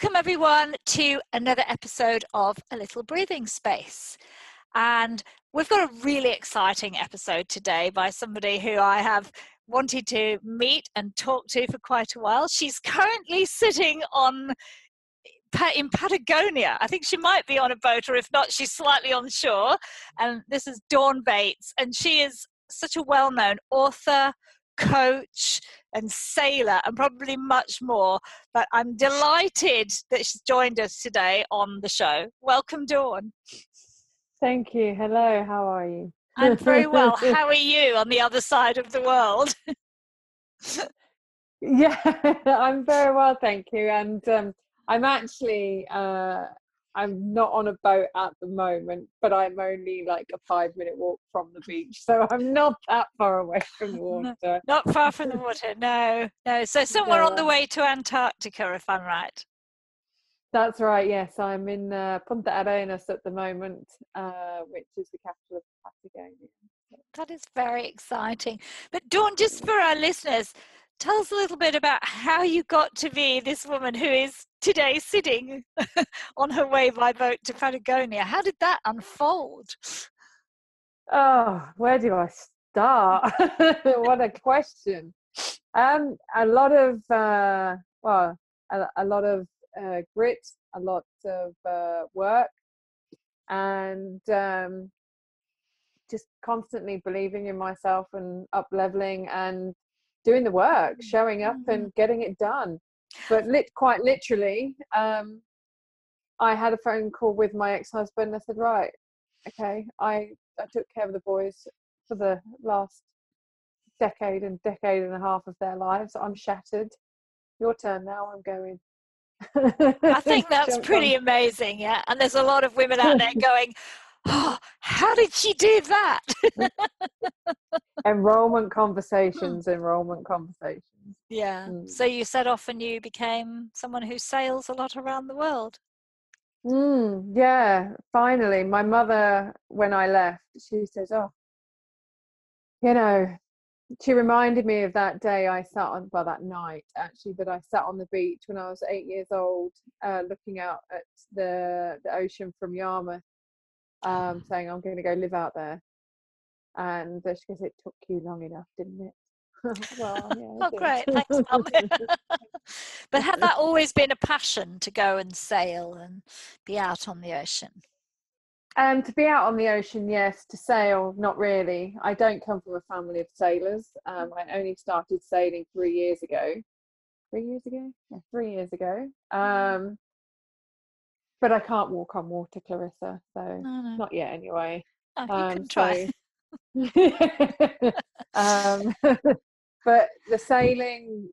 Welcome everyone to another episode of A Little Breathing Space. And we've got a really exciting episode today by somebody who I have wanted to meet and talk to for quite a while. She's currently sitting on in Patagonia. I think she might be on a boat, or if not, she's slightly on shore. And this is Dawn Bates, and she is such a well known author, coach, and sailor, and probably much more. But I'm delighted that she's joined us today on the show. Welcome, Dawn. Thank you. Hello, how are you? I'm very well. How are you on the other side of the world? yeah, I'm very well, thank you. And um, I'm actually uh, I'm not on a boat at the moment, but I'm only like a five minute walk from the beach. So I'm not that far away from the water. not far from the water, no. No. So somewhere on the way to Antarctica, if I'm right. That's right, yes. I'm in uh, Punta Arenas at the moment, uh, which is the capital of Patagonia. That is very exciting. But Dawn, just for our listeners, tell us a little bit about how you got to be this woman who is today sitting on her way by boat to Patagonia. How did that unfold? Oh, where do I start? what a question. Um, a lot of uh, well, a, a lot of uh, grit, a lot of uh, work, and um, just constantly believing in myself and up leveling and doing the work, showing up and mm-hmm. getting it done. But lit quite literally um, i had a phone call with my ex-husband i said right okay i i took care of the boys for the last decade and decade and a half of their lives. I'm shattered. Your turn now i'm going. I think that's pretty amazing yeah and there's a lot of women out there going oh, how did she do that enrollment conversations enrollment conversations yeah. Mm. So you set off and you became someone who sails a lot around the world. Mm, yeah, finally. My mother, when I left, she says, Oh, you know, she reminded me of that day I sat on, well, that night actually, that I sat on the beach when I was eight years old, uh, looking out at the, the ocean from Yarmouth, um, saying, I'm going to go live out there. And she goes, It took you long enough, didn't it? well, yeah, oh, great. Thanks, Mum. but had that always been a passion to go and sail and be out on the ocean? Um, to be out on the ocean, yes. To sail, not really. I don't come from a family of sailors. Um, I only started sailing three years ago. Three years ago? Yeah, three years ago. Mm-hmm. Um, but I can't walk on water, Clarissa. So no, no. not yet, anyway. Oh, you um, can try. So, um, but the sailing,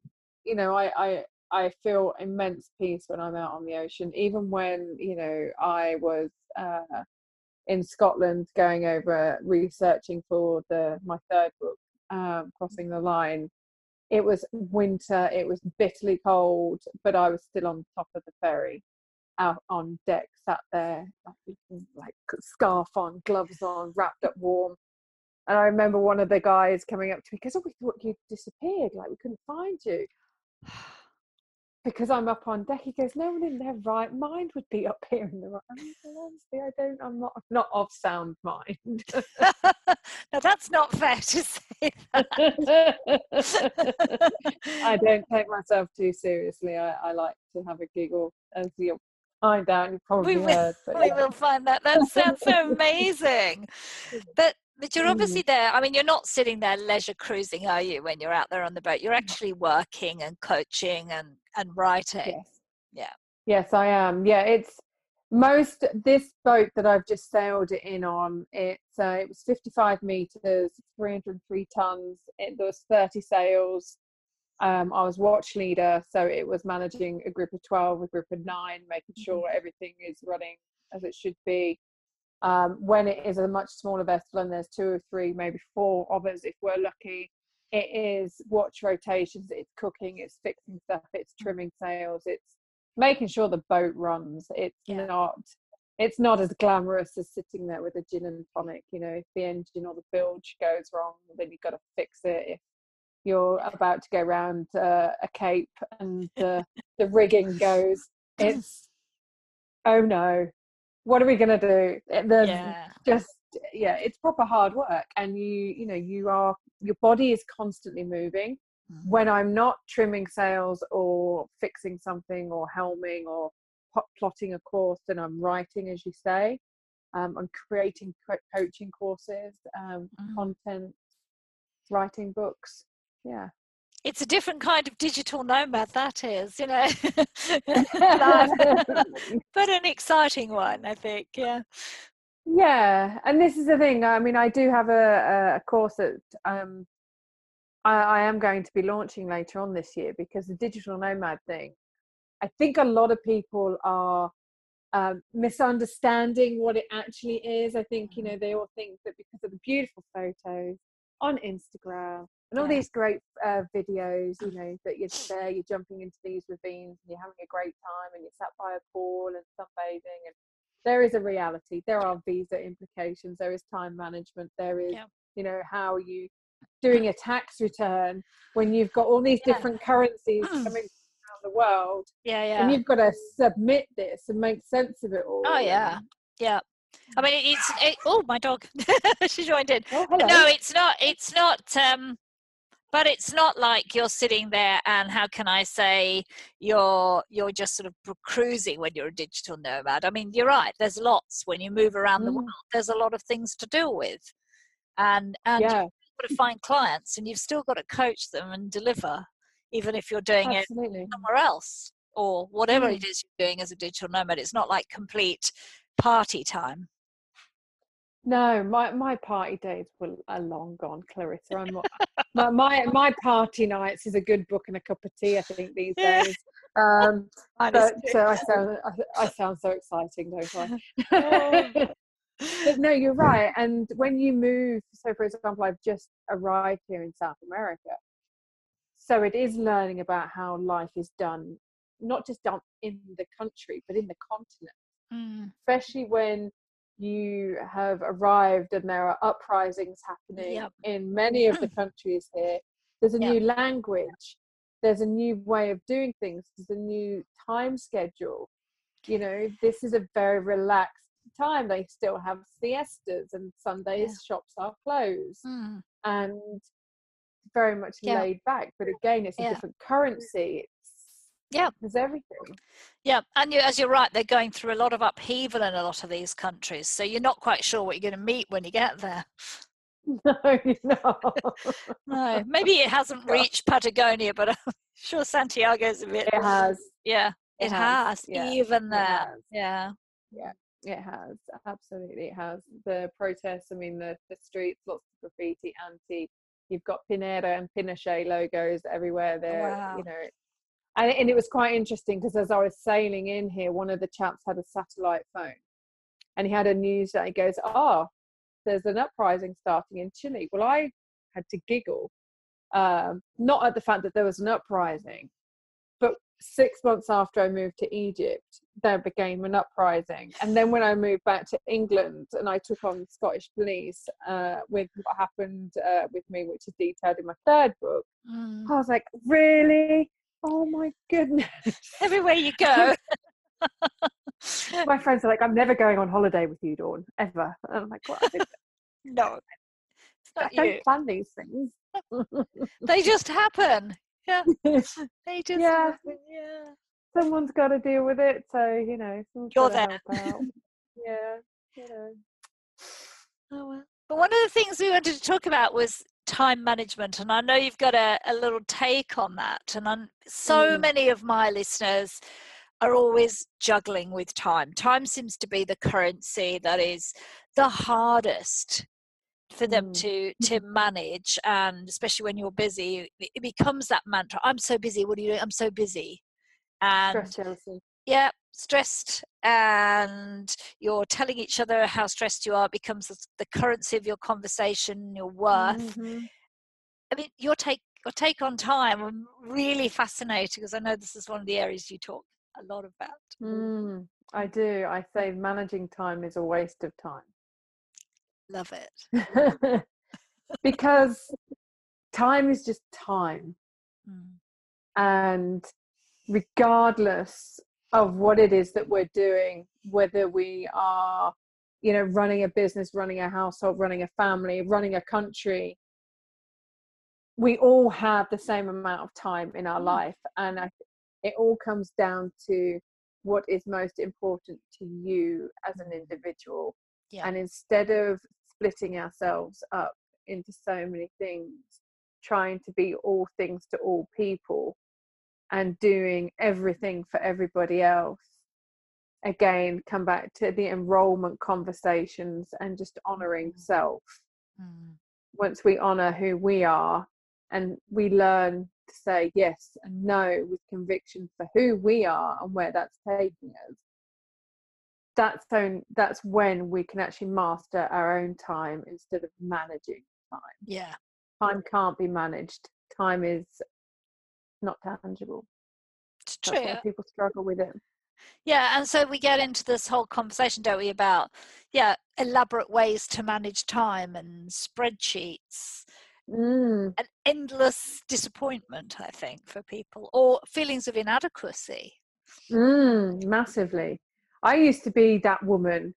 you know, I, I I feel immense peace when I'm out on the ocean. Even when you know I was uh, in Scotland going over researching for the my third book, um, crossing the line. It was winter. It was bitterly cold, but I was still on top of the ferry, out on deck, sat there like, like scarf on, gloves on, wrapped up warm, and I remember one of the guys coming up to me because, oh, we thought you'd disappeared, like we couldn't find you. Because I'm up on deck, he goes, "No one in their right mind would be up here in the right." honestly, I don't. I'm not not of sound mind. now that's not fair to say. I don't take myself too seriously. I, I like to have a giggle, as you'll find out. You probably we will, heard. But, we yeah. will find that. That sounds so amazing. But but you're obviously mm. there. I mean, you're not sitting there leisure cruising, are you, when you're out there on the boat? You're actually working and coaching and, and writing. Yes. Yeah. Yes, I am. Yeah, it's most this boat that I've just sailed it in on. It's uh, it was 55 meters, 303 tons. It, there was 30 sails. Um, I was watch leader, so it was managing a group of 12, a group of nine, making sure mm-hmm. everything is running as it should be. Um, when it is a much smaller vessel and there's two or three, maybe four of us if we're lucky, it is watch rotations, it's cooking, it's fixing stuff, it's trimming sails, it's making sure the boat runs. It's yeah. not it's not as glamorous as sitting there with a gin and tonic. You know, if the engine or the bilge goes wrong, then you've got to fix it. If you're about to go around uh, a cape and the the rigging goes it's oh no what are we going to do the yeah. just yeah it's proper hard work and you you know you are your body is constantly moving Mm. when i'm not trimming sails or fixing something or helming or plotting a course then i'm writing as you say um, i'm creating co- coaching courses um, Mm. content writing books yeah It's a different kind of digital nomad, that is, you know. but an exciting one, I think. Yeah. Yeah, and this is the thing. I mean, I do have a, a course that um, I, I am going to be launching later on this year because the digital nomad thing. I think a lot of people are um, misunderstanding what it actually is. I think you know they all think that because of the beautiful photos on Instagram and all Yeah. these great uh, videos, you know, that you're there, you're jumping into these ravines and you're having a great time and you're sat by a pool and sunbathing and there is a reality. There are visa implications. There is time management. There is, Yeah. you know, how are you doing a tax return when you've got all these Yeah. different currencies coming around the world Yeah. yeah. and you've got to submit this and make sense of it all. Oh, yeah. Yeah. I mean, it's. It, oh, my dog. she joined in. Oh. No, it's not. It's not. Um, but it's not like you're sitting there and how can I say you're you're just sort of cruising when you're a digital nomad. I mean, you're right. There's lots when you move around the Mm. world. There's a lot of things to deal with, and and yeah, you've got to find clients, and you've still got to coach them and deliver, even if you're doing it somewhere else or whatever Mm. it is you're doing as a digital nomad. It's not like complete party time. No, my, my party days were are long gone, Clarissa. I'm not, my, my my party nights is a good book and a cup of tea. I think these Yeah. days. Um, but uh, I sound I, I sound so exciting, don't Oh. I? but no, you're right. And when you move, so for example, I've just arrived here in South America, so it is learning about how life is done, not just done in the country, but in the continent Mm, especially when you have arrived and there are uprisings happening Yep. in many of the countries here. There's a Yep. new language, there's a new way of doing things, there's a new time schedule. You know, this is a very relaxed time. They still have siestas, and Sundays shops are closed, mm, and very much Yeah. laid back. But again, it's a Yeah. different currency. Yeah. there's everything. yeah, and you, as you're right, they're going through a lot of upheaval in a lot of these countries. So you're not quite sure what you're going to meet when you get there. No, no. No, maybe it hasn't reached Patagonia, but I'm sure Santiago's a bit. It has. Yeah, it, It has. has, yeah, Even there. has. Yeah. It has, absolutely, it has. The protests, I mean, the, the streets, lots of graffiti, anti. You've got Pinera and Pinochet logos everywhere there, Wow. you know. And, and it was quite interesting because as I was sailing in here, one of the chaps had a satellite phone and he had a news that he goes, Oh, there's an uprising starting in Chile. Well, I had to giggle, um, not at the fact that there was an uprising, but six months after I moved to Egypt, there became an uprising. And then when I moved back to England and I took on Scottish police uh, with what happened uh, with me, which is detailed in my third book, Mm. I was like, really? Oh my goodness. Everywhere you go. my friends are like, I'm never going on holiday with you, Dawn, ever. And I'm like, don't- no, I don't you. plan these things. They just happen. Yeah, they just Yeah. happen. Yeah. Someone's got to deal with it. So, you know, You're there. yeah, you know. Oh, well. But one of the things we wanted to talk about was time management, and I know you've got a, a little take on that. And I'm, so Mm. many of my listeners are always juggling with time. Time seems to be the currency that is the hardest for them Mm. to to manage, and especially when you're busy, it becomes that mantra. I'm so busy. What are you doing? I'm so busy. And. Yeah stressed and you're telling each other how stressed you are it becomes the- currency of your conversation your worth Mhm. i mean your take your take on time i'm really fascinated because i know this is one of the areas you talk a lot about Mm, I do. I say managing time is a waste of time. love it because time is just time. Mm. And regardless of what it is that we're doing, whether we are, you know, running a business, running a household, running a family, running a country, we all have the same amount of time in our Mm. life. And I, it all comes down to what is most important to you as an individual. Yeah. And instead of splitting ourselves up into so many things, trying to be all things to all people, and doing everything for everybody else, again, come back to the enrollment conversations and just honoring Mhm. self. Mm. Once we honor who we are and we learn to say yes and no with conviction for who we are and where that's taking us that's own, that's when we can actually master our own time instead of managing time Yeah. time can't be managed time is not tangible It's true. people struggle with it Yeah, and so we get into this whole conversation, don't we, about yeah, elaborate ways to manage time and spreadsheets mm, and endless disappointment, I think, for people, or feelings of inadequacy. mm, massively i used to be that woman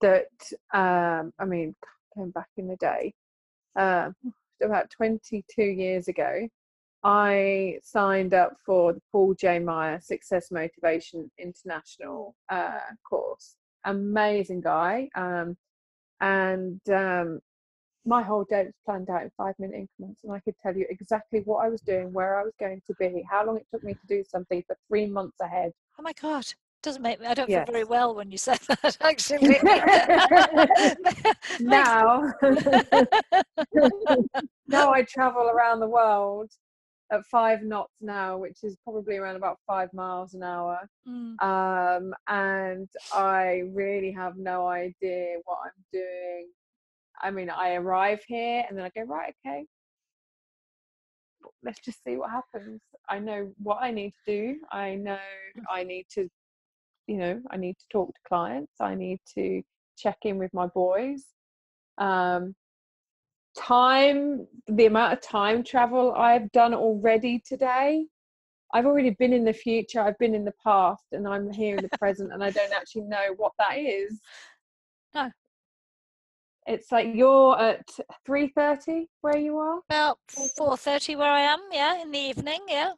that um i mean going back in the day um about 22 years ago I signed up for the Paul J. Meyer Success Motivation International uh, course. Amazing guy. Um, and um, my whole day was planned out in five minute increments, and I could tell you exactly what I was doing, where I was going to be, how long it took me to do something for three months ahead. Oh my God. Doesn't make me, I don't Yes. feel very well when you say that, actually. now, now I travel around the world at five knots now, which is probably around about five miles an hour. Mm, um, and I really have no idea what I'm doing. I mean, I arrive here and then I go, right, okay, let's just see what happens. I know what I need to do. I know I need to, you know, I need to talk to clients. I need to check in with my boys. Um, time, the amount of time travel I've done already today. I've already been in the future, I've been in the past, and I'm here in the present, and I don't actually know what that is. No. It's like you're at three thirty where you are, About 4.30 where I am, yeah, in the evening, yeah.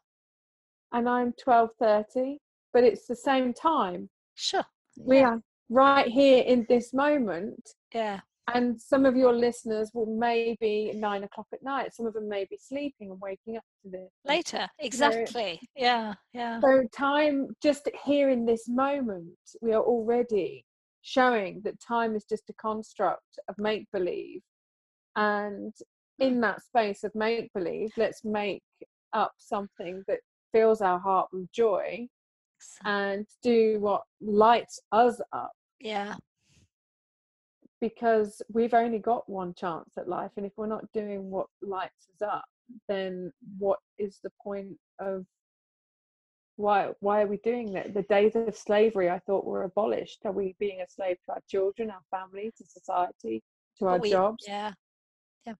and I'm twelve thirty, but it's the same time. Sure. We yeah. are right here in this moment, yeah. And some of your listeners will maybe nine o'clock at night. Some of them may be sleeping and waking up to this. Later. Exactly. Yeah. Yeah. So, time just here in this moment, we are already showing that time is just a construct of make believe. And in hmm. that space of make believe, let's make up something that fills our heart with joy and do what lights us up Yeah. Because we've only got one chance at life. And if we're not doing what lights us up, then what is the point of why why are we doing that the days of slavery i thought were abolished are we being a slave to our children our family to society to But our we- jobs Yeah. Yeah.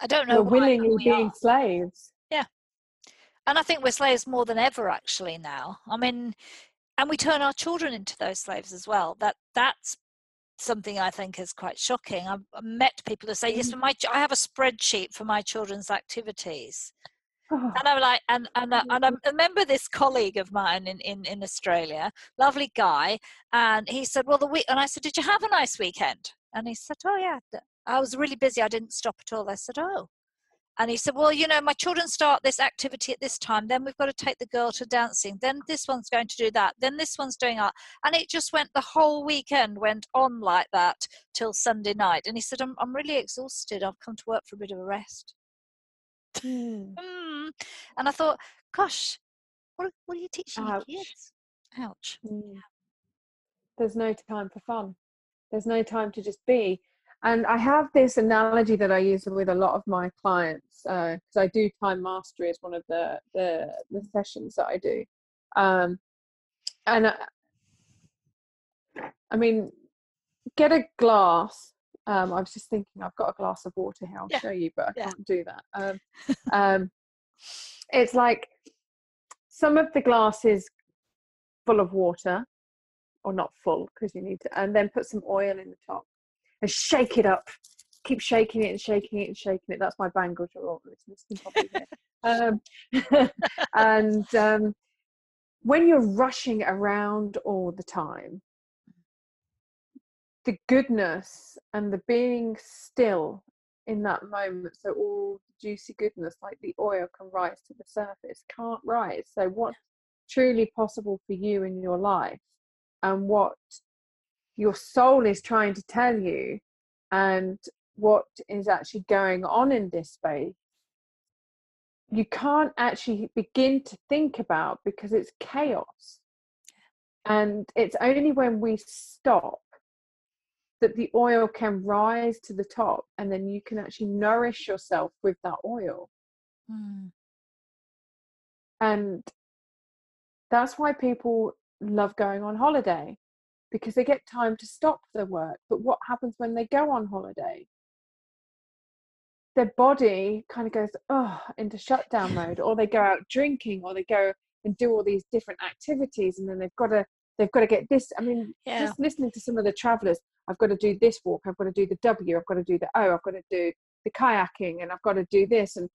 I don't know. we're willingly we being are. slaves And I think we're slaves more than ever actually now. I mean, and we turn our children into those slaves as well. That that's something I think is quite shocking. I've met people who say, "Yes, Mm. for my ch- I have a spreadsheet for my children's activities," Oh, and I'm like, and and I- and I remember this colleague of mine in in in Australia, lovely guy, and he said, "Well, the week," and I said, "Did you have a nice weekend?" And he said, "Oh yeah, I was really busy. I didn't stop at all." I said, "Oh." And he said, Well, you know, my children start this activity at this time. Then we've got to take the girl to dancing. Then this one's going to do that. Then this one's doing art. And it just went, the whole weekend went on like that till Sunday night. And he said, I'm, I'm really exhausted. I've come to work for a bit of a rest. mm. Mm. And I thought, Gosh, what, what are you teaching Ouch. your kids? Ouch. Mm. there's no time for fun there's no time to just be and i have this analogy that i use with a lot of my clients because i do time mastery as one of the the, the sessions that i do um, and I, I mean get a glass Um, I was just thinking, I've got a glass of water here. I'll Yeah. show you, but I Yeah. can't do that. Um, um, it's like some of the glass is full of water, or not full because you need to, and then put some oil in the top and shake it up. Keep shaking it and shaking it and shaking it. That's my bangle listeners can probably. Um, and um, when you're rushing around all the time, the goodness and the being still in that moment, so all the juicy goodness, like the oil, can rise to the surface, can't rise. So, what's truly possible for you in your life, and what your soul is trying to tell you, and what is actually going on in this space you can't actually begin to think about because it's chaos. And it's only when we stop that the oil can rise to the top and then you can actually nourish yourself with that oil. Mm. And that's why people love going on holiday because they get time to stop their work. But what happens when they go on holiday? Their body kind of goes oh into shutdown mode, or they go out drinking, or they go and do all these different activities, and then they've got to they've got to get this. I mean, Yeah. just listening to some of the travelers, I've got to do this walk, I've got to do the W, I've got to do the O, I've got to do the kayaking, and I've got to do this, and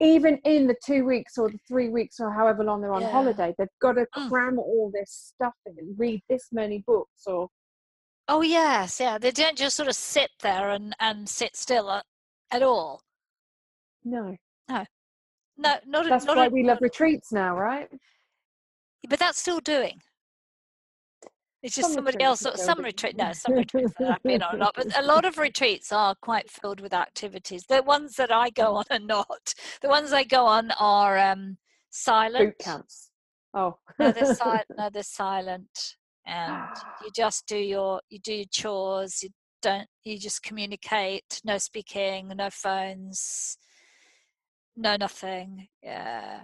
even in the two weeks or the three weeks or however long they're on Yeah. holiday, they've got to Mm. cram all this stuff in, read this many books, or Oh yes, yeah. They don't just sort of sit there and and sit still at, at all. no. No, No, not That's not why a- we love retreats now, right? But that's still doing. It's just Some somebody else. Some retreat, no, some retreats that I've been on, not, but a lot of retreats are quite filled with activities. The ones that I go on are not. The ones I go on are um, silent. Boot camps. Oh, No, they're silent. No, they're silent, and you just do your you do your chores. You don't. You just communicate. No speaking. No phones. No nothing. Yeah.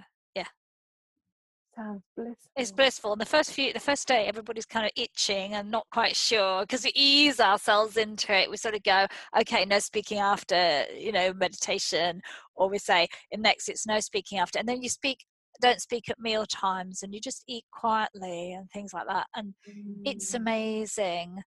Sounds blissful. It's blissful. And the first few, the first day, everybody's kind of itching and not quite sure because we ease ourselves into it. We sort of go, okay, no speaking after, you know, meditation, or we say, and next it's no speaking after, and then you speak, don't speak at meal times, and you just eat quietly and things like that. And it's Mm. amazing.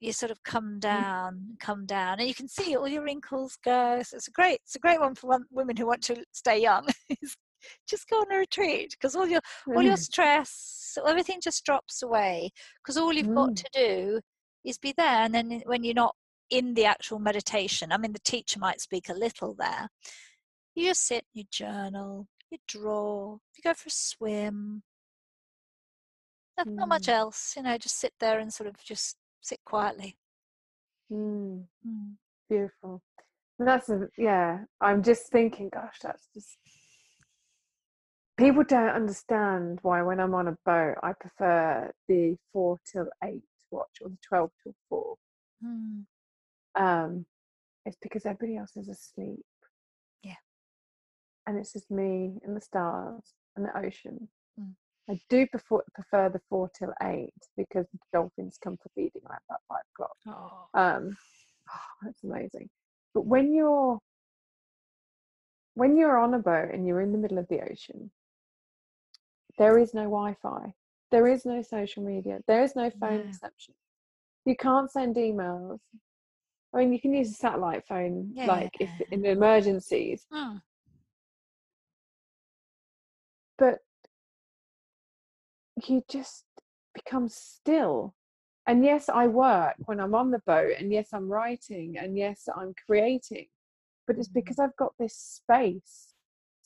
You sort of come down, come down, and you can see all your wrinkles go. So it's a great, it's a great one for one, women who want to stay young. just go on a retreat because all your all your stress, everything just drops away because all you've got Mm. to do is be there. And then when you're not in the actual meditation, I mean, the teacher might speak a little there. You just sit, you journal, you draw, you go for a swim. Not, not much Mm. else, you know, just sit there and sort of just sit quietly. Mm, Mm. beautiful. And that's a, yeah. I'm just thinking, gosh, that's just. People don't understand why when I'm on a boat, I prefer the four till eight watch or the twelve till four. Mm. Um, it's because everybody else is asleep. Yeah. And it's just me and the stars and the ocean. Mm. I do prefer, prefer the four till eight because the dolphins come for feeding around about five o'clock. Oh. Um, that's amazing. But when you're when you're on a boat and you're in the middle of the ocean, there is no Wi-Fi, there is no social media, there is no phone No. reception. You can't send emails. I mean, you can use a satellite phone, like if in emergencies, Mm. but you just become still. And yes, I work when I'm on the boat, and yes, I'm writing, and yes, I'm creating, but it's Mhm. because I've got this space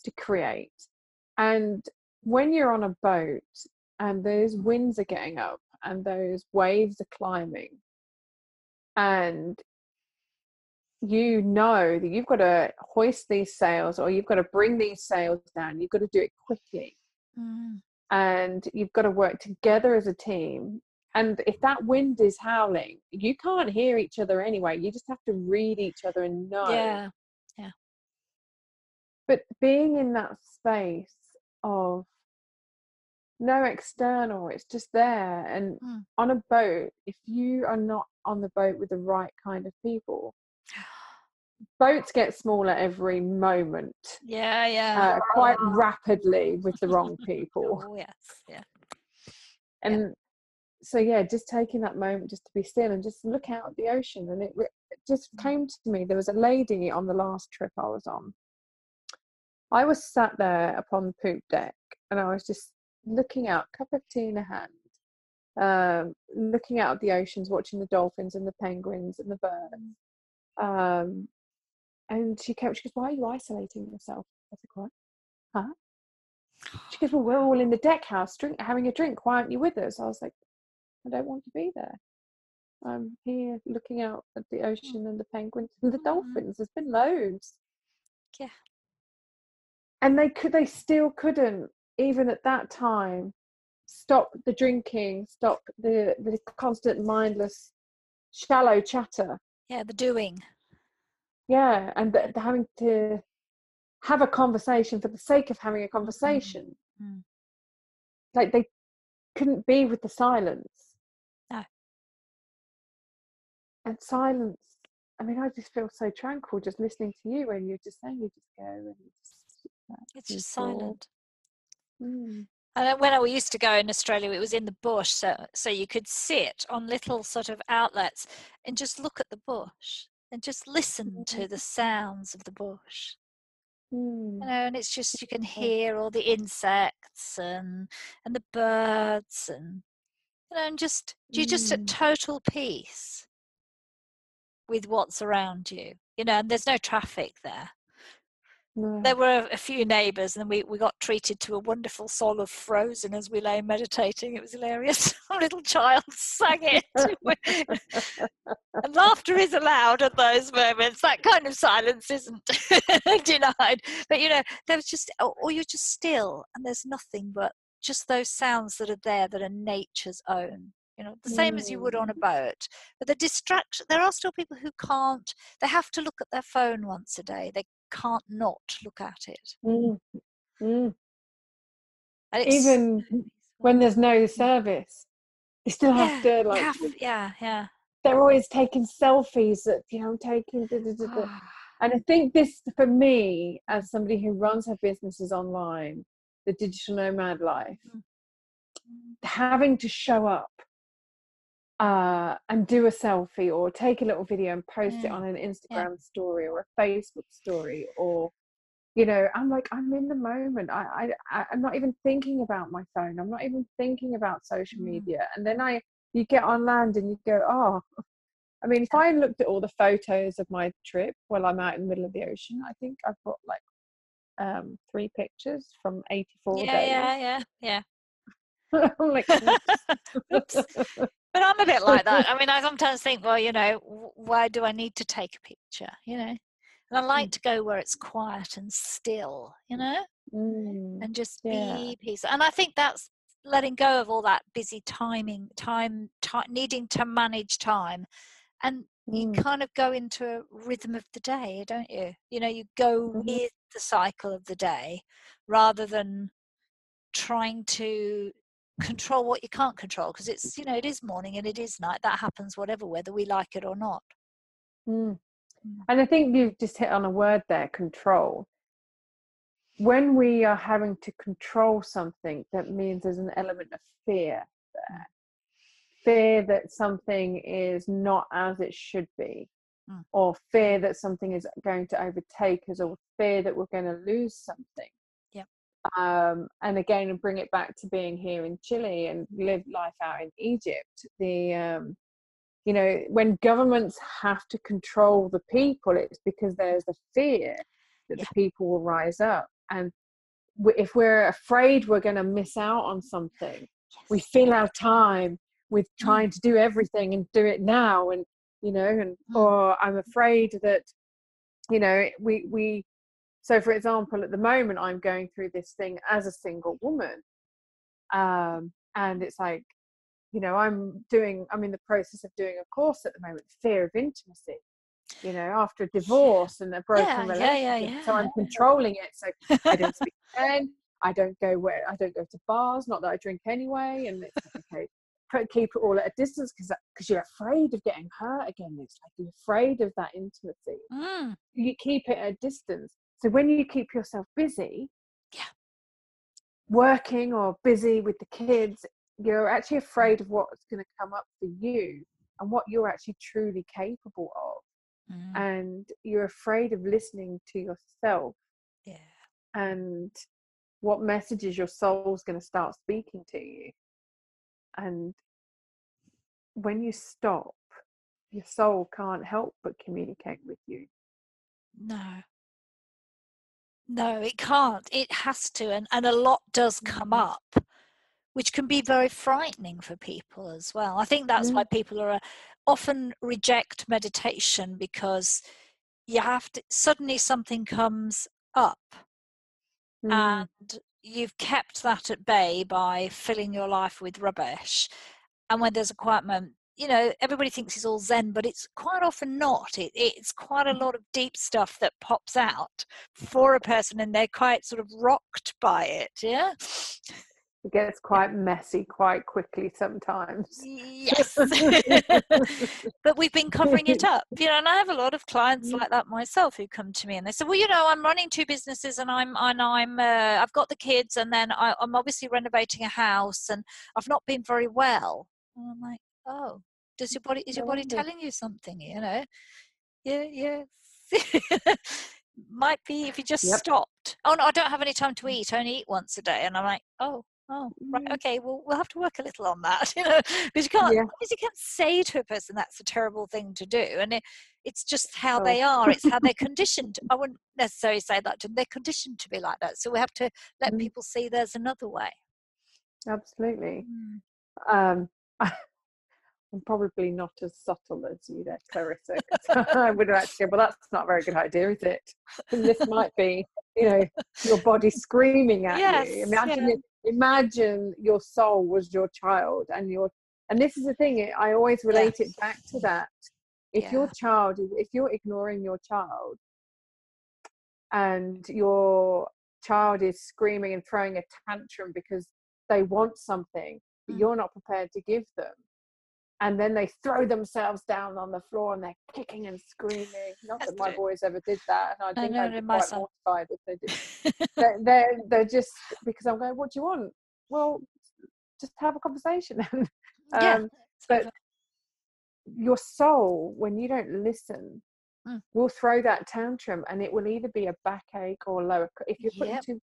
to create. And when you're on a boat and those winds are getting up and those waves are climbing, and you know that you've got to hoist these sails or you've got to bring these sails down, you've got to do it quickly Mm. and you've got to work together as a team. And if that wind is howling, you can't hear each other anyway. You just have to read each other and know. Yeah. Yeah. But being in that space of no external it's just there and Mm. on a boat if you are not on the boat with the right kind of people boats get smaller every moment Yeah, yeah. uh, quite rapidly with the wrong people Oh, yes, yeah. and so yeah just taking that moment just to be still and just look out at the ocean and it, re- it just Mm. came to me there was a lady on the last trip i was on i was sat there upon the poop deck and i was just looking out cup of tea in a hand um, looking out at the oceans watching the dolphins and the penguins and the birds um, and she kept she goes why are you isolating yourself i said what huh she goes well we're all in the deck house drink having a drink why aren't you with us i was like I don't want to be there. I'm here looking out at the ocean and the penguins and the Mm. dolphins. There's been loads. Yeah. And they could they still couldn't, even at that time, stop the drinking, stop the, the constant mindless shallow chatter. Yeah, the doing. Yeah. And the, the having to have a conversation for the sake of having a conversation. Mm. Like they couldn't be with the silence. No. and silence. I mean, I just feel so tranquil just listening to you when you're just saying you just go and you just It's just silent. Mm. And when I used to go in Australia, it was in the bush, so so you could sit on little sort of outlets and just look at the bush and just listen to the sounds of the bush. Mm. You know, and it's just you can hear all the insects and and the birds and you know, and just you're just at Mm. total peace with what's around you. You know, and there's no traffic there. No. There were a few neighbours, and we, we got treated to a wonderful song of Frozen as we lay meditating. It was hilarious. a little child sang it. and laughter is allowed at those moments. That kind of silence isn't denied. But you know, there was just, or or you're just still, and there's nothing but just those sounds that are there that are nature's own. You know, the same as you would on a mm. boat. But the distraction, there are still people who can't, they have to look at their phone once a day. They can't not look at it. Mm. Mm. And it's Even when there's no service, you still yeah, have to like. have- yeah, yeah. They're always taking selfies that you know taking. Da, da, da, And I think this, for me, as somebody who runs her businesses online, the digital nomad life, Mm. having to show up uh, and do a selfie or take a little video and post it Mm. on an Instagram story or a Facebook story or, you know, I'm like, I'm in the moment. I, I, I- I'm not even thinking about my phone. I'm not even thinking about social Mm. media. And then I, you get on land and you go, oh, I mean, if I looked at all the photos of my trip while I'm out in the middle of the ocean, I think I've got like um, three pictures from 84 yeah, days. yeah, yeah, yeah. I'm like, Oops. But I'm a bit like that. I mean, I sometimes think, well, you know, why do I need to take a picture? You know, and I like to go where it's quiet and still. You know, Mm, and just Yeah. be peaceful. And I think that's letting go of all that busy timing, time, ti needing to manage time, and you mm, kind of go into a rhythm of the day, don't you? You know, you go Mhm. with the cycle of the day rather than trying to control what you can't control because it's you know it is morning and it is night that happens whatever whether we like it or not mm. Mm. And I think you've just hit on a word there control. When we are having to control something, that means there's an element of fear there. Fear that something is not as it should be, Mm. or fear that something is going to overtake us, or fear that we're going to lose something. Um, and again, and bring it back to being here in Chile and live life out in Egypt. The um, you know, when governments have to control the people, it's because there's a fear that the people will rise up. And if we're afraid we're going to miss out on something, we fill our time with Mm. trying to do everything and do it now. And, you know, and, Mm. or I'm afraid that, you know, we, we, so for example, at the moment, I'm going through this thing as a single woman. Um, and it's like, you know, I'm doing, I'm in the process of doing a course at the moment, fear of intimacy, you know, after a divorce and a broken Yeah, yeah, yeah, relationship. So. I'm controlling it. So I don't speak men. I don't go where I don't go to bars. Not that I drink anyway. And it's like, okay, keep it all at a distance because because you're afraid of getting hurt again. It's like you're afraid of that intimacy. Mm. You keep it at a distance. So when you keep yourself busy, Yeah. working or busy with the kids, you're actually afraid of what's going to come up for you and what you're actually truly capable of. Mm. And you're afraid of listening to yourself yeah. and what messages your soul's going to start speaking to you. And when you stop, your soul can't help but communicate with you. No. No, it can't. It has to. And, and a lot does come Mhm. up, which can be very frightening for people as well. I think that's why people are uh, often reject meditation because you have to suddenly something comes up Mm. and you've kept that at bay by filling your life with rubbish. And when there's a quiet moment, you know, everybody thinks it's all Zen, but it's quite often not. It, it's quite a mm-hmm. lot of deep stuff that pops out for a mm-hmm. person, and they're quite sort of rocked by it. Yeah. It gets quite messy quite quickly sometimes. Yes. but we've been covering it up, you know, and I have a lot of clients mm. like that myself who come to me and they say, "Well, you know, I'm running two businesses and I'm and I'm uh, I've got the kids and then I, I'm obviously renovating a house and I've not been very well." And I'm like, "Oh, does your body is your body telling you something? You know? Yeah, yeah Might be if you just Yep. stopped. Oh no, I don't have any time to eat. I only eat once a day, and I'm like, oh, oh, right, Mm. okay. Well, we'll have to work a little on that, you know, because you can't, Yeah. because you can't say to a person that's a terrible thing to do, and it, it's just how Oh. they are. It's how they're conditioned. I wouldn't necessarily say that to them. They're conditioned to be like that, so we have to let Mm. people see there's another way. Absolutely. Mm. Um, I'm probably not as subtle as you there, Clarissa. I would have actually well, that's not a very good idea, is it? And this might be, you know, your body screaming at Yes, you. Imagine yeah. it, imagine your soul was your child and your and this is the thing, I always relate it back to that. If your child is if you're ignoring your child and your child is screaming and throwing a tantrum because they want something that Mm. you're not prepared to give them and then they throw themselves down on the floor and they're kicking and screaming not That's that my true. boys ever did that and i think know, i'd be quite son. mortified if they did they're, they're, they're just because i'm going what do you want well just have a conversation yeah. um, but your soul when you don't listen Mm. will throw that tantrum and it will either be a backache or lower if you're putting Yep. too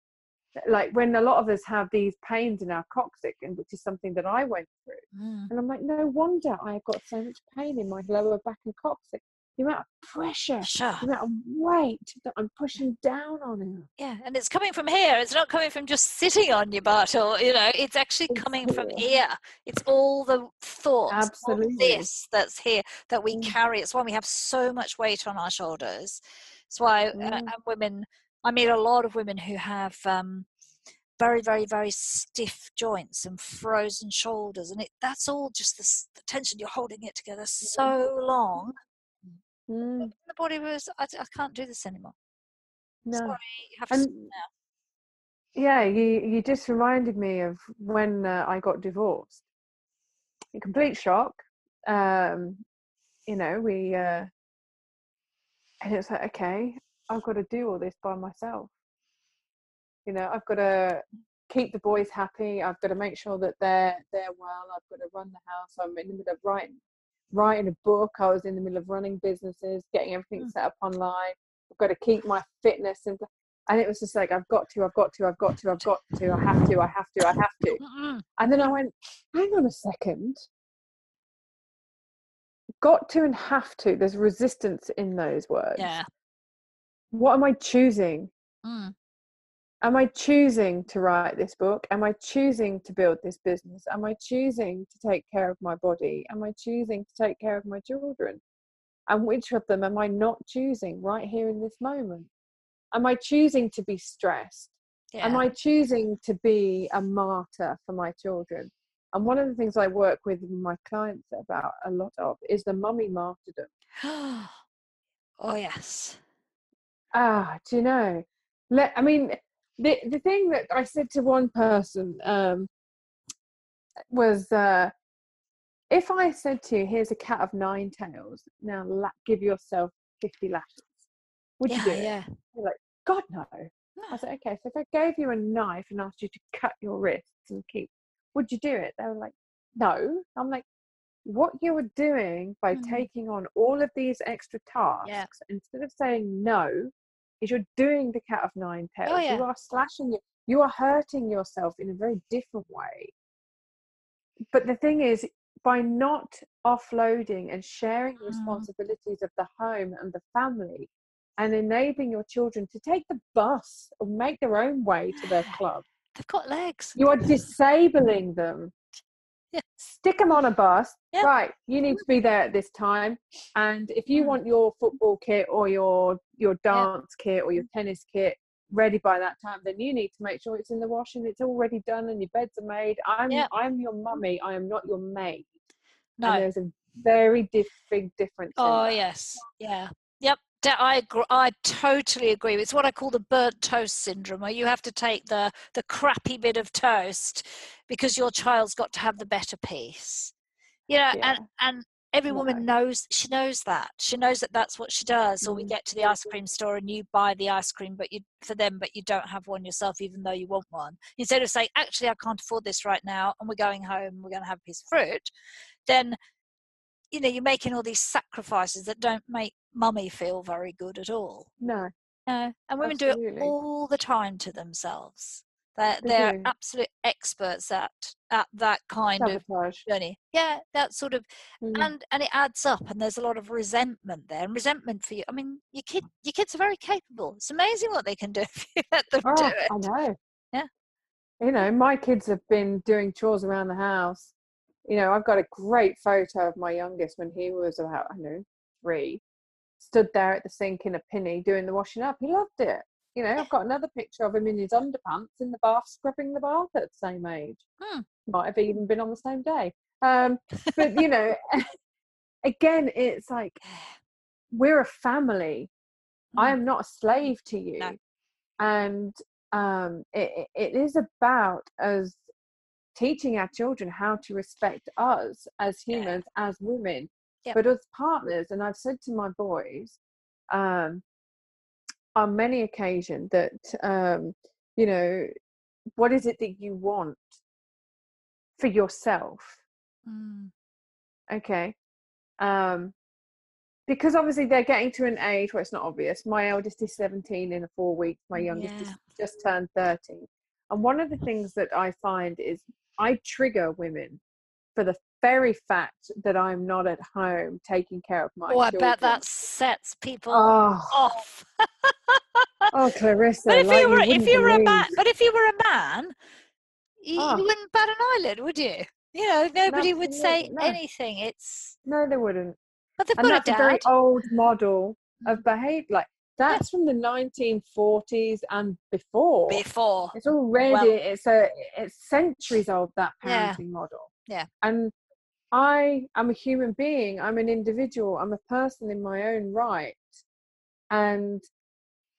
like when a lot of us have these pains in our coccyx and which is something that i went through Mm. and i'm like no wonder i've got so much pain in my lower back and coccyx the amount of pressure Sure. the amount of weight that i'm pushing down on it Yeah, and it's coming from here. It's not coming from just sitting on your butt, or you know, it's actually It's coming from here. here. It's all the thoughts, all Absolutely. this that's here that we Mm. carry. It's why we have so much weight on our shoulders. It's why uh, Mm. and women. I meet a lot of women who have um, very, very, very stiff joints and frozen shoulders, and it that's all just this, the tension. You're holding it together so long. Mm, The body was, I, I can't do this anymore. no Sorry, you have to. and yeah you you just reminded me of when uh, i got divorced a complete shock um you know we uh and it's like okay i've got to do all this by myself you know i've got to keep the boys happy i've got to make sure that they're they're well i've got to run the house i'm in the middle of writing writing a book i was in the middle of running businesses getting everything Mm. set up online i've got to keep my fitness and and it was just like i've got to i've got to i've got to i've got to i have to i have to i have to and then I went, hang on a second. Got to and have to. There's resistance in those words. Yeah. What am I choosing? Mm. Am I choosing to write this book? Am I choosing to build this business? Am I choosing to take care of my body? Am I choosing to take care of my children? And which of them am I not choosing right here in this moment? Am I choosing to be stressed? Yeah. Am I choosing to be a martyr for my children? And one of the things I work with my clients about a lot of is the mummy martyrdom. oh yes. Ah, do you know? Let I mean, the the thing that I said to one person um, was, uh, if I said to you, "Here's a cat of nine tails. Now la- give yourself fifty lashes," would you do it? yeah. You're like, God no. No. I said, okay. So if I gave you a knife and asked you to cut your wrists and keep, would you do it? They were like, no. I'm like, what you were doing by Mhm. taking on all of these extra tasks instead of saying no is you're doing the cat of nine tails Oh, yeah. you are slashing it you are hurting yourself in a very different way but the thing is by not offloading and sharing the Mm. responsibilities of the home and the family and enabling your children to take the bus or make their own way to their club They've got legs. you are disabling them Yes. stick them on a bus. Yep. Right, you need to be there at this time. And if you Mm. want your football kit or your your dance kit or your tennis kit ready by that time, then you need to make sure it's in the wash and it's already done and your beds are made. I'm Yep. I'm your mummy. I am not your maid. And No. there's a very big difference. Oh that. yes, yeah, I agree, I totally agree. It's what I call the burnt toast syndrome, where you have to take the the crappy bit of toast because your child's got to have the better piece. You know, Yeah. and and every woman knows she knows that she knows that that's what she does. Or we Mm. get to the ice cream store and you buy the ice cream, but you for them, but you don't have one yourself, even though you want one. Instead of saying, actually, I can't afford this right now, and we're going home, we're going to have a piece of fruit, then you know you're making all these sacrifices that don't make mummy feel very good at all No. no and women do it all the time to themselves they're, They they're do. absolute experts at at that kind of Sabotage. journey yeah that sort of Mm. and and it adds up and there's a lot of resentment there and resentment for you i mean your kid your kids are very capable it's amazing what they can do if you let them Oh, do it I know. Yeah. You know, my kids have been doing chores around the house. You know, I've got a great photo of my youngest when he was about, I don't know, three, stood there at the sink in a pinny doing the washing up. He loved it. You know, I've got another picture of him in his underpants in the bath, scrubbing the bath at the same age. Hmm. Might have even been on the same day. Um, but, you know, again, it's like we're a family. I Mm. am not a slave to you. No. And um, it, it- it is about us teaching our children how to respect us as Yeah. humans, as women, but as partners. And I've said to my boys um, on many occasions that, um, you know, what is it that you want for yourself? Mm. Okay. Um, because obviously they're getting to an age where it's not obvious. My eldest is 17 in four weeks, my youngest is just turned 13. And one of the things that I find is I trigger women for the very fact that I'm not at home taking care of my oh i bet that sets people Oh, off oh, Clarissa. But if like you were if you were a man, but if you were a man, you, Ah. you wouldn't bat an eyelid, would you? You know, nobody would say no. anything. It's No, they wouldn't. but they've and got a a very old model of Mm. behavior. Like that's from the 1940s and before. before. It's already Well- it's a it's centuries old that Yeah. parenting model. Yeah. And I am a human being. I'm an individual. I'm a person in my own right. And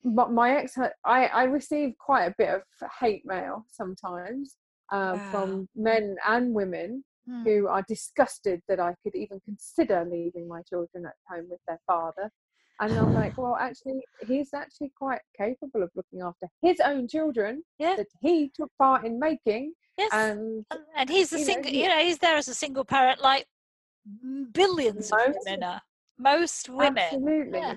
but my ex, I I receive quite a bit of hate mail sometimes Wow. from men and women Mm. who are disgusted that I could even consider leaving my children at home with their father. And I'm like, well, actually, he's actually quite capable of looking after his own children Yeah. that he took part in making. Yes, And and, he's a know, single. he- You know, he's there as a single parent, like billions of women are. Most women. absolutely. yeah.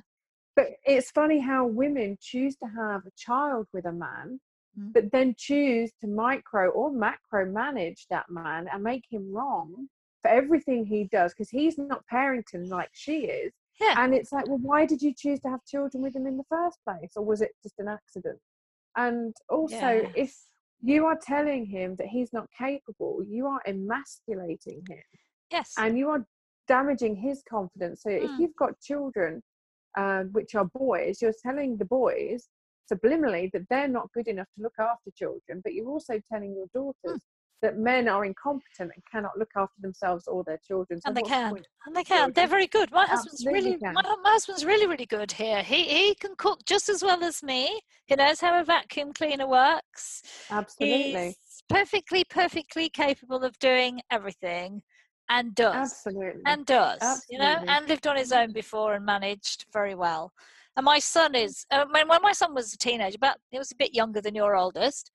But it's funny how women choose to have a child with a man, Mm. but then choose to micro or macro manage that man and make him wrong for everything he does because he's not parenting like she is. Yeah. And it's like, well, why did you choose to have children with him in the first place? Or was it just an accident? And also, if you are telling him that he's not capable, you are emasculating him Yes. and you are damaging his confidence. So if Mm. you've got children, um, which are boys, you're telling the boys subliminally that they're not good enough to look after children, but you're also telling your daughters that men are incompetent and cannot look after themselves or their children. So and they the can, and they can. They're very good. My husband's Absolutely really, my, my husband's really, really good here. He he can cook just as well as me. He knows how a vacuum cleaner works. Absolutely. He's perfectly, perfectly capable of doing everything, and does Absolutely. and does. You know, Absolutely. and lived on his own before and managed very well. And my son is uh, when when my son was a teenager, but he was a bit younger than your oldest.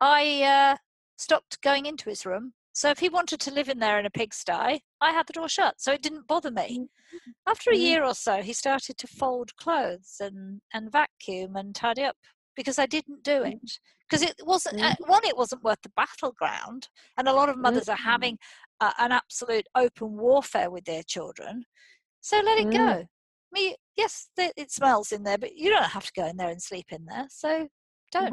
I uh, stopped going into his room. So if he wanted to live in there in a pigsty, I had the door shut, so it didn't bother me. After a Mm. year or so, he started to fold clothes and and vacuum and tidy up because I didn't do Mm. it because it wasn't Mm. uh, one. It wasn't worth the battleground, and a lot of mothers are Mm. having uh, an absolute open warfare with their children. So let it Mm. go. I mean, yes, it smells in there, but you don't have to go in there and sleep in there. So don't.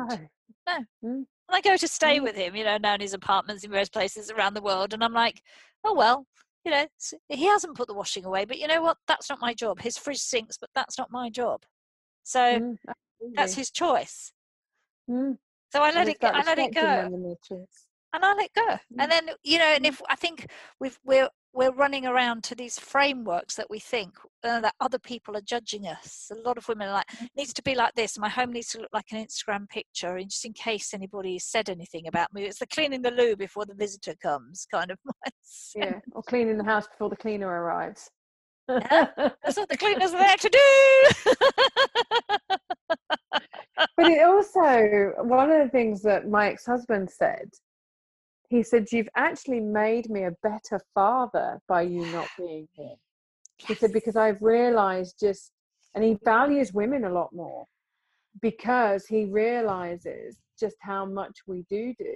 No. No. I go to stay Mm. with him, you know, down his apartments in various places around the world, and I'm like, oh well, you know, he hasn't put the washing away, but you know what? That's not my job. His fridge sinks, but that's not my job. So Mm, that's his choice. Mm. So I let it. go- I let it go, and their choice. and I let go. Mm. And then you know, and Mm. if I think we've we're we're running around to these frameworks that we think uh, that other people are judging us. A lot of women are like, Mm. needs to be like this. My home needs to look like an Instagram picture, and just in case anybody said anything about me, it's the cleaning the loo before the visitor comes kind of mindset. Yeah. Or cleaning the house before the cleaner arrives. Yeah. That's what the cleaners are there to do. but it also one of the things that my ex-husband said he said you've actually made me a better father by you not being here. He said because i've realized just and he values women a lot more because he realizes just how much we do do.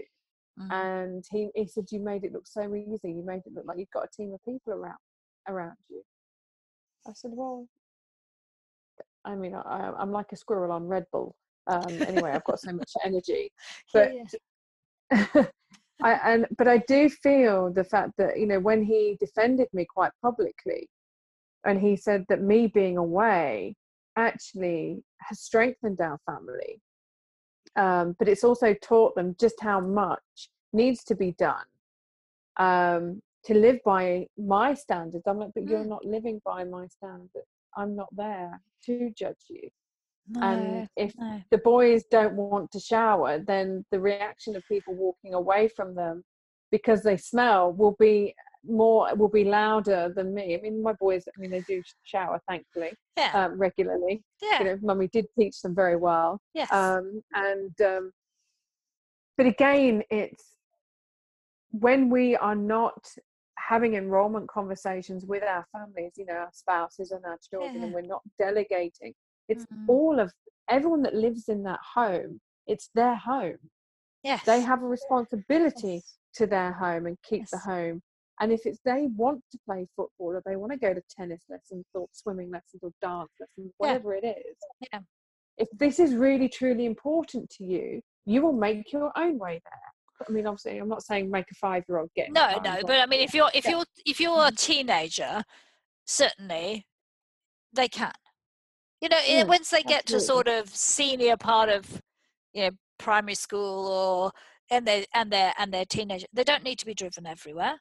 Mhm. and he, he said you made it look so easy. You made it look like you've got a team of people around around you. I said well i mean I, i'm like a squirrel on red bull. Um, anyway i've got so much energy. But Yeah. I and but I do feel the fact that you know when he defended me quite publicly, and he said that me being away actually has strengthened our family, um, but it's also taught them just how much needs to be done um, to live by my standards. I'm like, but you're Mm. not living by my standards. I'm not there to judge you. No, And if no. the boys don't want to shower, then the reaction of people walking away from them because they smell will be more will be louder than me. I mean, my boys, I mean, they do shower thankfully Yeah. um, regularly. yeah. You know, mummy did teach them very well. yes. Um, and um, but again, it's when we are not having enrollment conversations with our families, you know, our spouses and our children, and we're not delegating. It's Mhm. all of everyone that lives in that home. It's their home. yes. They have a responsibility Yes. to their home and keep the home. And if it's they want to play football or they want to go to tennis lessons or swimming lessons or dance lessons, Yeah. whatever it is, Yeah. if this is really truly important to you, you will make your own way there. I mean, obviously, I'm not saying make a five year old get No, no, but I mean, if you're if Yeah. you're if you're a teenager, certainly they can. You know, eh, Mm, once they get to sort of senior part of, you know, primary school or and they and they're and they're teenager, they don't need to be driven everywhere,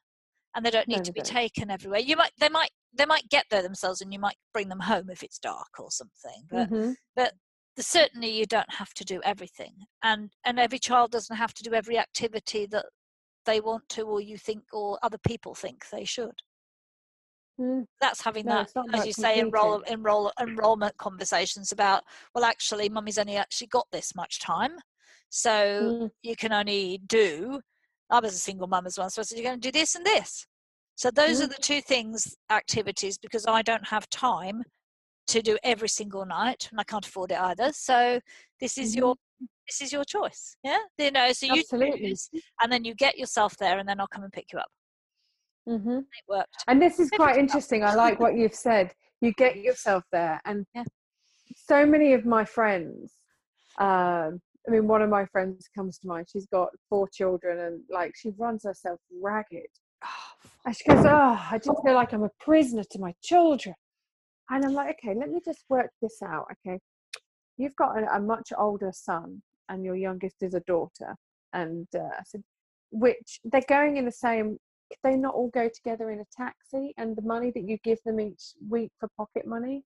and they don't No, need to be don't. taken everywhere. You might they might they might get there themselves, and you might bring them home if it's dark or something. But Mhm. but the, certainly you don't have to do everything, and and every child doesn't have to do every activity that they want to, or you think, or other people think they should Mm, that's having No, that, as you say, enroll, enroll, enrollment conversations about, well, actually, mummy's only actually got this much time, so Mm, you can only do. I was a single mum as well, so I said you're going to do this and this. So those are Mm. the two things, activities, because I don't have time to do every single night, and I can't afford it either. So this is your this is your choice, yeah. You know, so you Absolutely. choose, and then you get yourself there, and then I'll come and pick you up. Mhm. It worked. And this is quite up. interesting. I like what you've said. You get yourself there, and Yeah. so many of my friends. Um, I mean, one of my friends comes to mind. She's got four children, and like she runs herself ragged. And she goes, "Oh, I just feel like I'm a prisoner to my children." And I'm like, "Okay, let me just work this out. Okay, you've got a, a much older son, and your youngest is a daughter." And uh, I said, which they're going in the same they not all go together in a taxi and the money that you give them each week for pocket money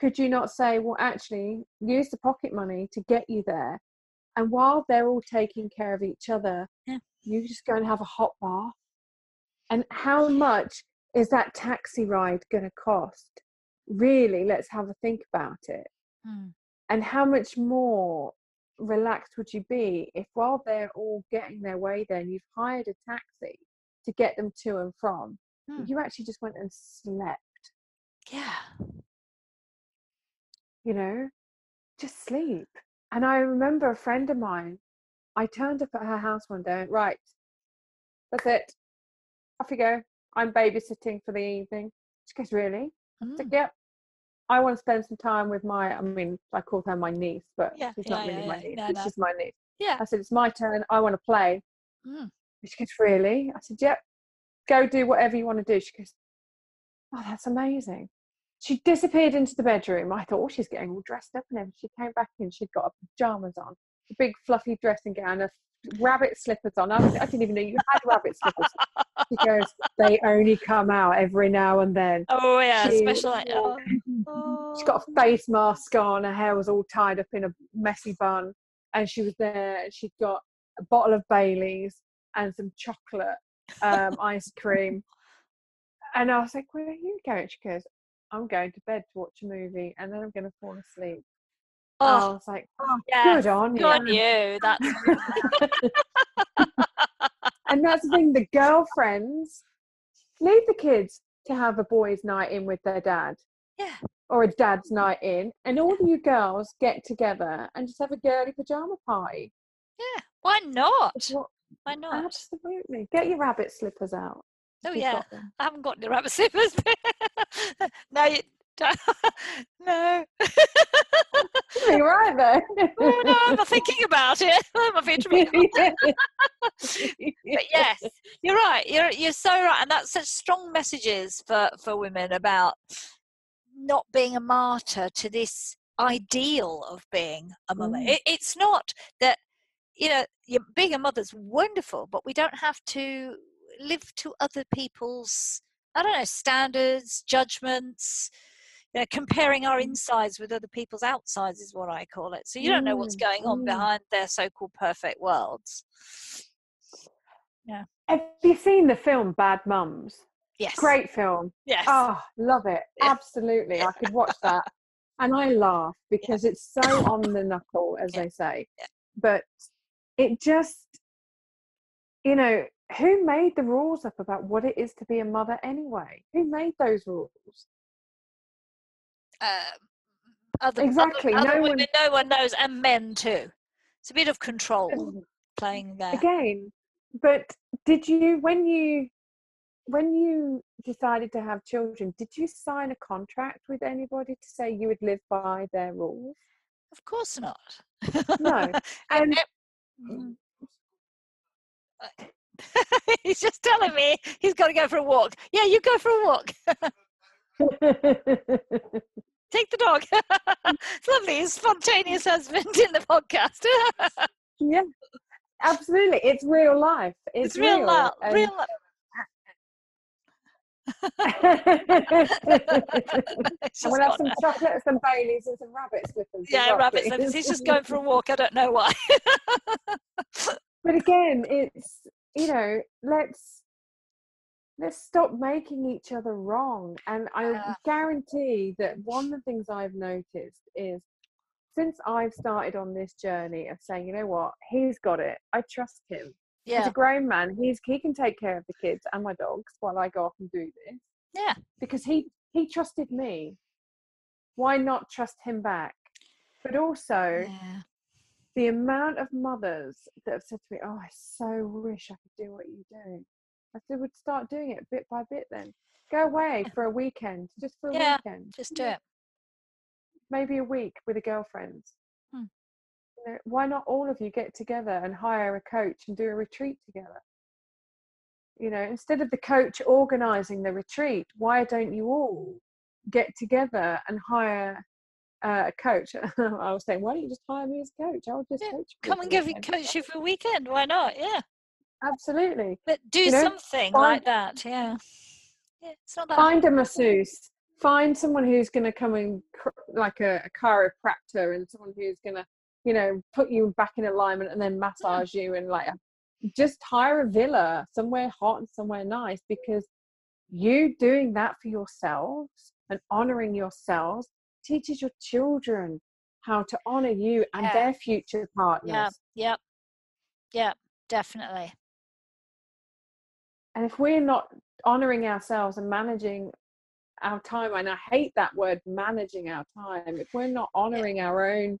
could you not say well actually use the pocket money to get you there and while they're all taking care of each other Yeah. you just go and have a hot bath and how much is that taxi ride going to cost really let's have a think about it Mm. and how much more relaxed would you be if while they're all getting their way there and you've hired a taxi to get them to and from Hmm. you actually just went and slept Yeah. you know just sleep and i remember a friend of mine i turned up at her house one day and right that's it off you go i'm babysitting for the evening she goes really I Mm. said, yep i want to spend some time with my i mean i call her my niece but Yeah, she's yeah, not really yeah, my niece No, no. she's my niece Yeah. I said, It's my turn. I want to play. Mm. She goes, Really? I said, Yep. Go do whatever you want to do. She goes, Oh, that's amazing. She disappeared into the bedroom. I thought, Oh, she's getting all dressed up and everything. She came back in. She'd got her pajamas on, a big fluffy dressing gown, a rabbit slippers on. I, I didn't even know you had rabbit slippers. She goes, They only come out every now and then. Oh yeah, She special. like, Oh, She got a oh. face mask on. Her hair was all tied up in a messy bun, and she was there. and She'd got a bottle of Bailey's and some chocolate um, ice cream. And I was like, "Where are you going?" She goes, "I'm going to bed to watch a movie, and then I'm going to fall asleep." And I oh, was like, "Oh, yeah. good on good you." on you. That's and that's the thing. The girlfriends leave the kids to have a boys' night in with their dad. yeah. or a dad's night in, and all you girls get together and just have a girly pajama party. Yeah. Why not? What- Why not? Absolutely. Get your rabbit slippers out. Oh yeah. I haven't got any rabbit slippers. no, you don't. no. You're right there. oh, no, I'm not thinking about it. I'm a bit but yes, you're right. You're you're so right, and that's such strong messages for for women about not being a martyr to this ideal of being a mother. Mm. It, it's not that you know being a mother's wonderful, but we don't have to live to other people's I don't know standards, judgments. You know, comparing our Mm. insides with other people's outsides is what I call it. So you don't know what's Mm, going on mm. behind their so-called perfect worlds. Yeah. Have you seen the film Bad Mums? Yes. Great film. Yes. Oh, love it. Yeah. Absolutely. I could watch that. And I laugh because it's so on the knuckle, as Yeah. they say. Yeah. But it just, you know, who made the rules up about what it is to be a mother anyway? Who made those rules? um, other, Exactly, Other, other no women, one- no one knows, and men too. It's a bit of control playing there. Again, but did you, when you, when you decided to have children, did you sign a contract with anybody to say you would live by their rules? Of course not. No. And And Mm. Uh, he's just telling me he's got to go for a walk. Yeah, you go for a walk. Take the dog. it's lovely. His spontaneous husband in the podcast. yeah, absolutely. It's real life. It's, it's real, loud. and- Real. And we'll have some chocolate, some Baileys, and some rabbits with as yeah, rabbits. rabbit He's just going for a walk. I don't know why. but again, it's you know, let's let's stop making each other wrong. And I Yeah. guarantee that one of the things I've noticed is since I've started on this journey of saying, you know what, he's got it. I trust him. He's a grown man. He's he can take care of the kids and my dogs while I go off and do this. yeah. Because he he trusted me. Why not trust him back? But also yeah. the amount of mothers that have said to me, "Oh, I so wish I could do what you're doing." I said, "Would start doing it bit by bit. Then go away for a weekend, just for a Yeah, weekend, Just do it. maybe a week with a girlfriend. You know, why not all of you get together and hire a coach and do a retreat together? You know, instead of the coach organising the retreat, why don't you all get together and hire uh, a coach? I was saying, why don't you just hire me as a coach? I'll just Yeah, coach. you Come and give you coach you for a weekend. Why not? Yeah. absolutely. But do You know, something find- like that. Yeah. Yeah, it's not that. Find a masseuse. Find someone who's going to come and cr- like a, a chiropractor and someone who's going to, you know, put you back in alignment and then massage you and like just hire a villa somewhere hot and somewhere nice because you doing that for yourselves and honoring yourselves teaches your children how to honor you and Yeah. their future partners. Yeah. Yep. Yep. Definitely. And if we're not honoring ourselves and managing our time, and I hate that word managing our time, if we're not honoring our own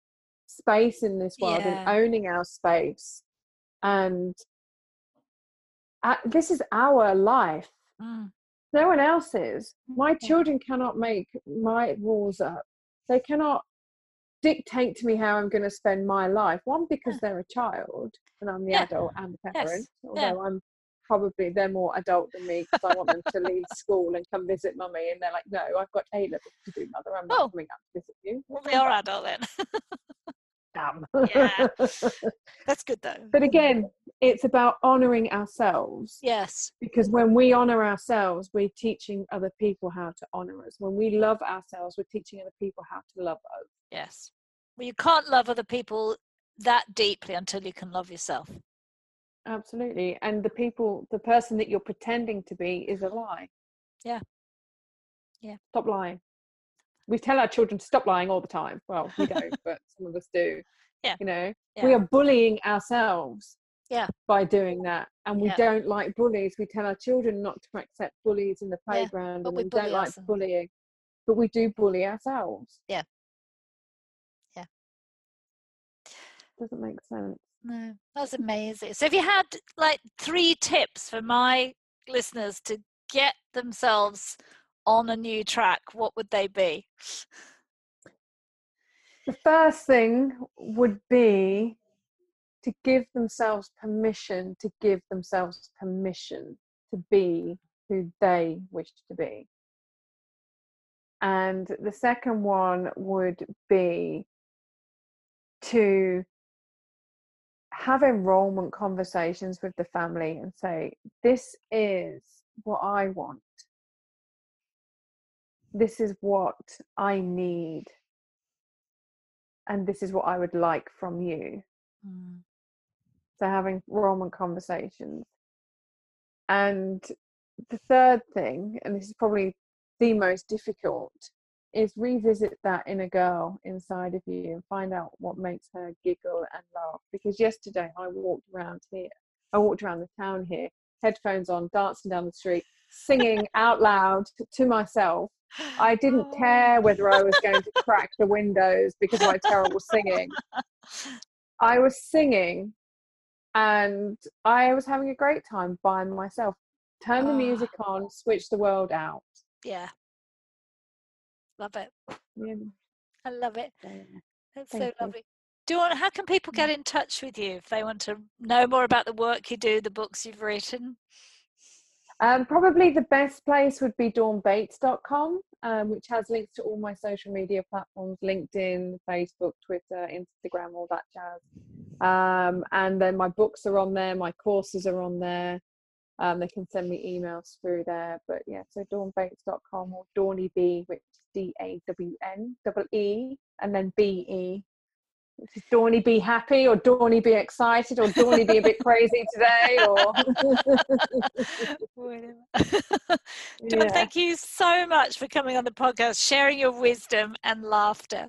space in this world and owning our space, and uh, this is our life, Mm. no one else's. My Yeah. children cannot make my rules up. They cannot dictate to me how I'm going to spend my life. One, because they're a child and I'm the Yeah. adult and the Yes. parent, Yeah. although I'm probably they're more adult than me because I want them to leave school and come visit mummy. And they're like, no, I've got A level to do, mother. I'm not Oh. coming up to visit you. Well, they are adult then. Damn. Yeah. That's good though. but again, it's about honoring ourselves. Yes. because when we honor ourselves we're teaching other people how to honor us when we love ourselves we're teaching other people how to love us Yes. Well, you can't love other people that deeply until you can love yourself. absolutely and the people the person that you're pretending to be is a lie Yeah. Yeah. stop lying we tell our children to stop lying all the time well we don't but some of us do Yeah. you know Yeah. we are bullying ourselves Yeah. by doing that and we Yeah. don't like bullies we tell our children not to accept bullies in the playground and we we don't bully like bullying but we do bully ourselves Yeah. Yeah. doesn't make sense No, that's amazing. So, if you had like three tips for my listeners to get themselves on a new track, what would they be? the first thing would be to give themselves permission to give themselves permission to be who they wish to be. And the second one would be to have enrollment conversations with the family and say, This is what I want. This is what I need. And this is what I would like from you. Mm. So having enrollment conversations. And the third thing, and this is probably the most difficult, is revisit that inner girl inside of you and find out what makes her giggle and laugh. Because yesterday I walked around here, I walked around the town here, headphones on, dancing down the street, singing out loud to myself. I didn't Oh. care whether I was going to crack the windows because of my terrible singing. I was singing and I was having a great time by myself. Turn the Ah. music on, switch the world out. Yeah. Love it. Yeah. I love it. That's Thank so you. lovely. Do you want, how can people get in touch with you if they want to know more about the work you do, the books you've written? Um, probably the best place would be dawnbates.com, um, which has links to all my social media platforms LinkedIn, Facebook, Twitter, Instagram, all that jazz. Um, and then my books are on there, my courses are on there. Um, they can send me emails through there. But yeah, so dawnbates.com or Dawny B, which is D A W N double E, and then B E. Is Dawny be happy or Dawny be excited or Dawny be a bit crazy today or Whatever. Dawn, Yeah. thank you so much for coming on the podcast, sharing your wisdom and laughter.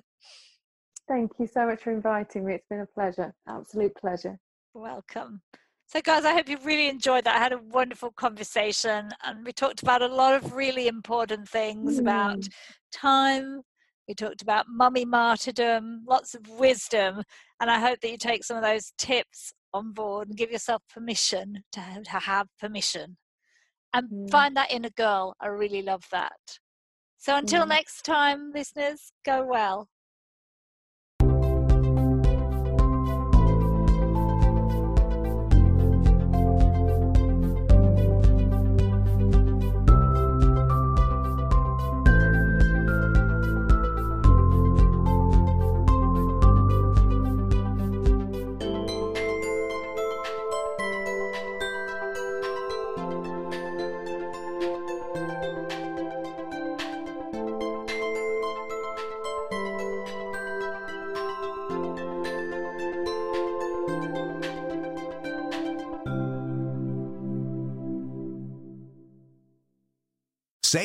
Thank you so much for inviting me. It's been a pleasure. Absolute pleasure. Welcome. So, guys, I hope you really enjoyed that. I had a wonderful conversation, and we talked about a lot of really important things about Mm. time. We talked about mummy martyrdom, lots of wisdom, and I hope that you take some of those tips on board and give yourself permission to have, to have permission and Mm. find that inner girl. I really love that. So, until Mm. next time, listeners, go well.